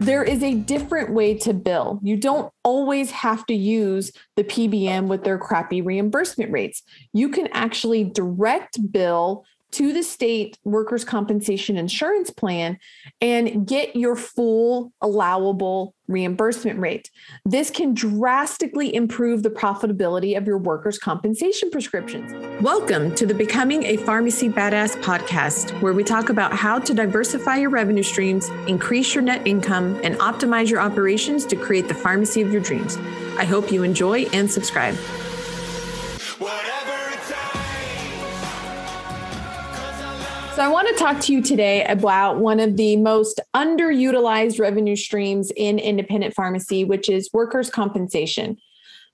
There is a different way to bill. You don't always have to use the PBM with their crappy reimbursement rates. You can actually direct bill to the state workers' compensation insurance plan and get your full allowable reimbursement rate. This can drastically improve the profitability of your workers' compensation prescriptions. Welcome to the Becoming a Pharmacy Badass podcast, where we talk about how to diversify your revenue streams, increase your net income, and optimize your operations to create the pharmacy of your dreams. I hope you enjoy and subscribe. So, I want to talk to you today about one of the most underutilized revenue streams in independent pharmacy, which is workers' compensation.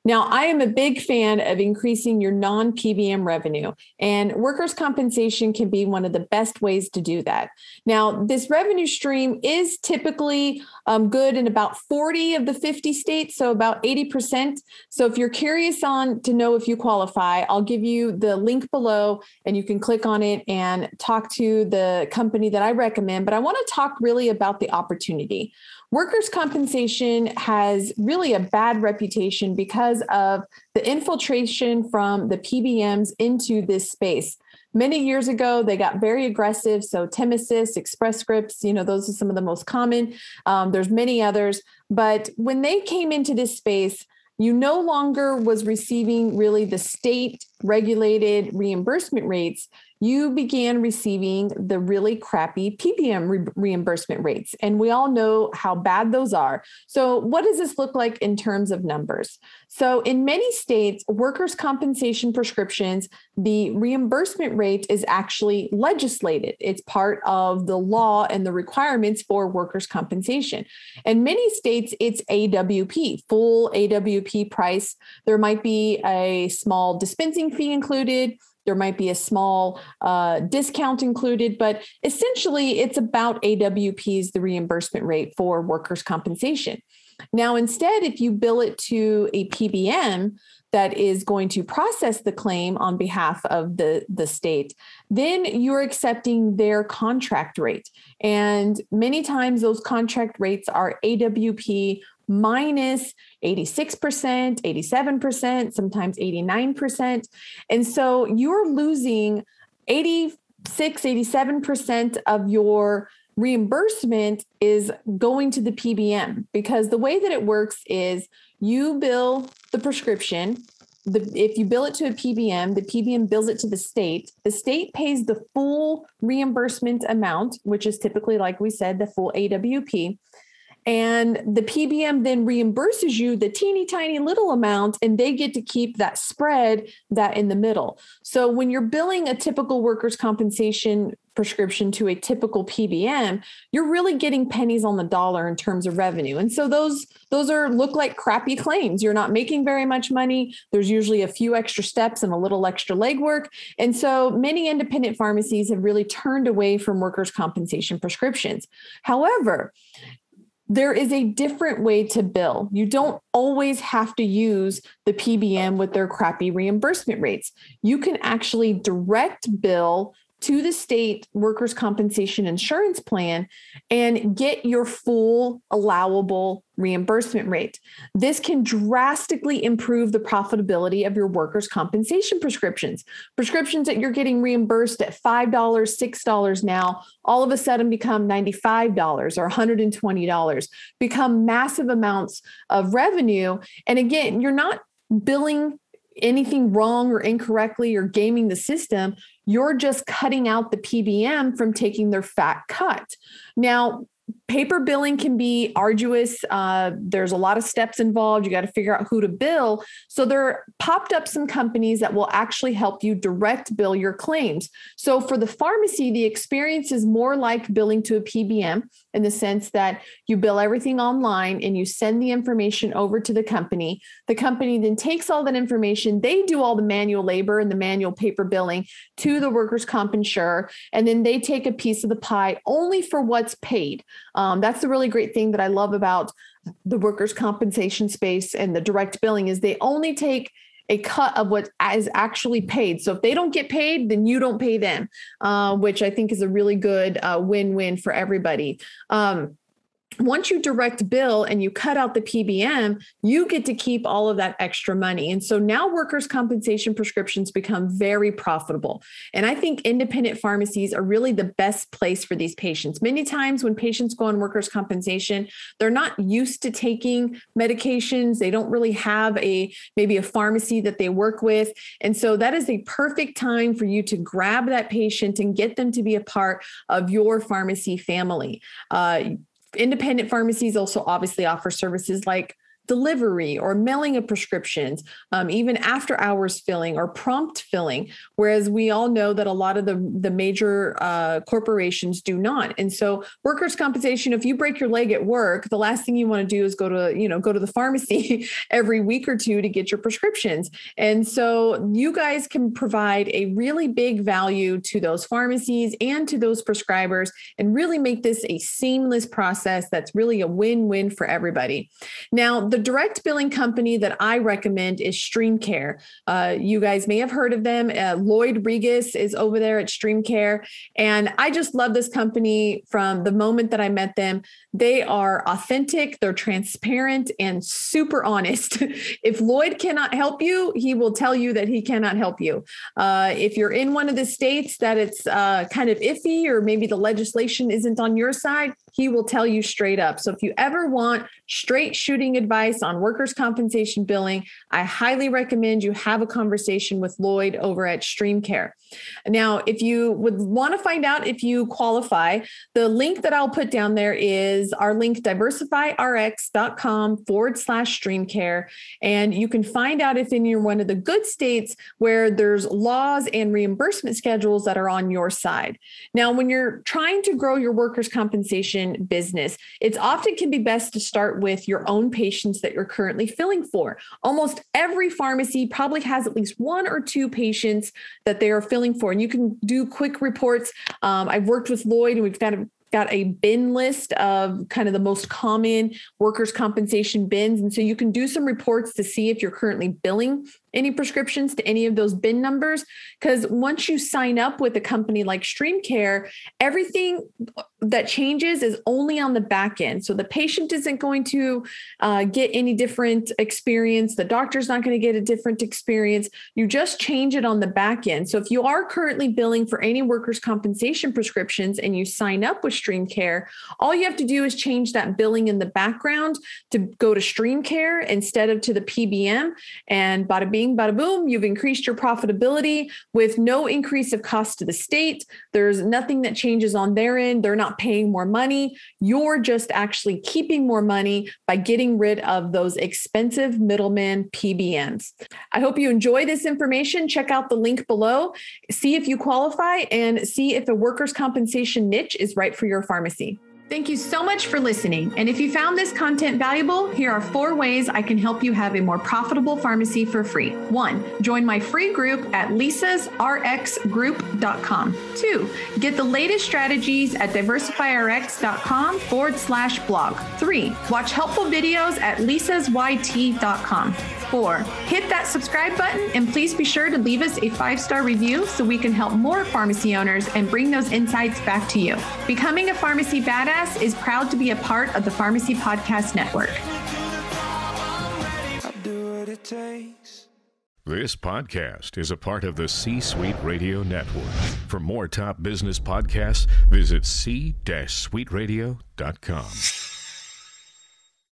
Now, I am a big fan of increasing your non PBM revenue, and workers' compensation can be one of the best ways to do that. Now, this revenue stream is typically um, good in about 40 of the 50 states, so about 80%. So, if you're curious on to know if you qualify, I'll give you the link below and you can click on it and talk to the company that I recommend. But I want to talk really about the opportunity. Workers' compensation has really a bad reputation because of the infiltration from the PBMs into this space. Many years ago, they got very aggressive. So, Tmesys, Express Scripts, you know, those are some of the most common. Um, there's many others. But when they came into this space, you no longer was receiving really the state regulated reimbursement rates you began receiving the really crappy PBM re- reimbursement rates. And we all know how bad those are. So, what does this look like in terms of numbers? So, in many states, workers' compensation prescriptions, the reimbursement rate is actually legislated. It's part of the law and the requirements for workers' compensation. In many states, it's AWP, full AWP price. There might be a small dispensing fee included there might be a small uh, discount included, but essentially it's about AWP's the reimbursement rate for workers' compensation. Now, instead, if you bill it to a PBM that is going to process the claim on behalf of the, the state, then you're accepting their contract rate. And many times those contract rates are AWP minus 86%, 87%, sometimes 89%. And so you're losing 86, 87% of your reimbursement is going to the PBM because the way that it works is you bill the prescription. The, if you bill it to a PBM, the PBM bills it to the state. The state pays the full reimbursement amount, which is typically, like we said, the full AWP. And the PBM then reimburses you the teeny tiny little amount, and they get to keep that spread that in the middle. So when you're billing a typical workers' compensation prescription to a typical PBM, you're really getting pennies on the dollar in terms of revenue. And so those those are look like crappy claims. You're not making very much money. There's usually a few extra steps and a little extra legwork. And so many independent pharmacies have really turned away from workers' compensation prescriptions. However, there is a different way to bill. You don't always have to use the PBM with their crappy reimbursement rates. You can actually direct bill to the state workers' compensation insurance plan and get your full allowable reimbursement rate. This can drastically improve the profitability of your workers' compensation prescriptions. Prescriptions that you're getting reimbursed at $5, $6 now, all of a sudden become $95 or $120, become massive amounts of revenue. And again, you're not billing anything wrong or incorrectly or gaming the system. You're just cutting out the PBM from taking their fat cut. Now, paper billing can be arduous. Uh, there's a lot of steps involved. You got to figure out who to bill. So there popped up some companies that will actually help you direct bill your claims. So for the pharmacy, the experience is more like billing to a PBM in the sense that you bill everything online and you send the information over to the company. The company then takes all that information, they do all the manual labor and the manual paper billing to the workers' comp insurer, and then they take a piece of the pie only for what's paid. Um, that's the really great thing that I love about the workers' compensation space and the direct billing is they only take a cut of what is actually paid. So if they don't get paid, then you don't pay them, uh, which I think is a really good uh, win-win for everybody. Um, once you direct bill and you cut out the PBM, you get to keep all of that extra money. And so now workers' compensation prescriptions become very profitable. And I think independent pharmacies are really the best place for these patients. Many times when patients go on workers' compensation, they're not used to taking medications. They don't really have a maybe a pharmacy that they work with. And so that is a perfect time for you to grab that patient and get them to be a part of your pharmacy family. Uh, independent pharmacies also obviously offer services like delivery or mailing of prescriptions, um, even after hours filling or prompt filling. Whereas we all know that a lot of the, the major uh, corporations do not. And so workers' compensation, if you break your leg at work, the last thing you want to do is go to, you know, go to the pharmacy every week or two to get your prescriptions. And so you guys can provide a really big value to those pharmacies and to those prescribers and really make this a seamless process that's really a win-win for everybody. Now, the direct billing company that I recommend is StreamCare. Uh, you guys may have heard of them. Uh, Lloyd Regas is over there at StreamCare. And I just love this company from the moment that I met them. They are authentic, they're transparent, and super honest. if Lloyd cannot help you, he will tell you that he cannot help you. Uh, if you're in one of the states that it's uh, kind of iffy or maybe the legislation isn't on your side, he will tell you straight up. So if you ever want straight shooting advice on workers' compensation billing, I highly recommend you have a conversation with Lloyd over at StreamCare. Now, if you would want to find out if you qualify, the link that I'll put down there is our link diversifyrx.com forward slash StreamCare. And you can find out if in you're one of the good states where there's laws and reimbursement schedules that are on your side. Now, when you're trying to grow your workers' compensation business, it's often can be best to start with your own patients that you're currently filling for. Almost every pharmacy probably has at least one or two patients that they are filling for, and you can do quick reports. Um, I've worked with Lloyd, and we've kind of got a bin list of kind of the most common workers' compensation bins. And so you can do some reports to see if you're currently billing any prescriptions to any of those bin numbers. Because once you sign up with a company like StreamCare, everything that changes is only on the back end. So the patient isn't going to uh, get any different experience. The doctor's not going to get a different experience. You just change it on the back end. So if you are currently billing for any workers' compensation prescriptions and you sign up with StreamCare, all you have to do is change that billing in the background to go to StreamCare instead of to the PBM. And bada bing bing, bada boom, you've increased your profitability with no increase of cost to the state. There's nothing that changes on their end. They're not paying more money. You're just actually keeping more money by getting rid of those expensive middleman PBMs. I hope you enjoy this information. Check out the link below, see if you qualify, and see if a workers' compensation niche is right for your pharmacy. Thank you so much for listening. And if you found this content valuable, here are four ways I can help you have a more profitable pharmacy for free. One, join my free group at lisasrxgroup.com. Two, get the latest strategies at diversifyrx.com forward slash blog. Three, watch helpful videos at lisasyt.com. Four, hit that subscribe button and please be sure to leave us a five star review so we can help more pharmacy owners and bring those insights back to you. Becoming a pharmacy badass is proud to be a part of the Pharmacy Podcast Network. This podcast is a part of the C Suite Radio Network. For more top business podcasts, visit c-suiteradio.com.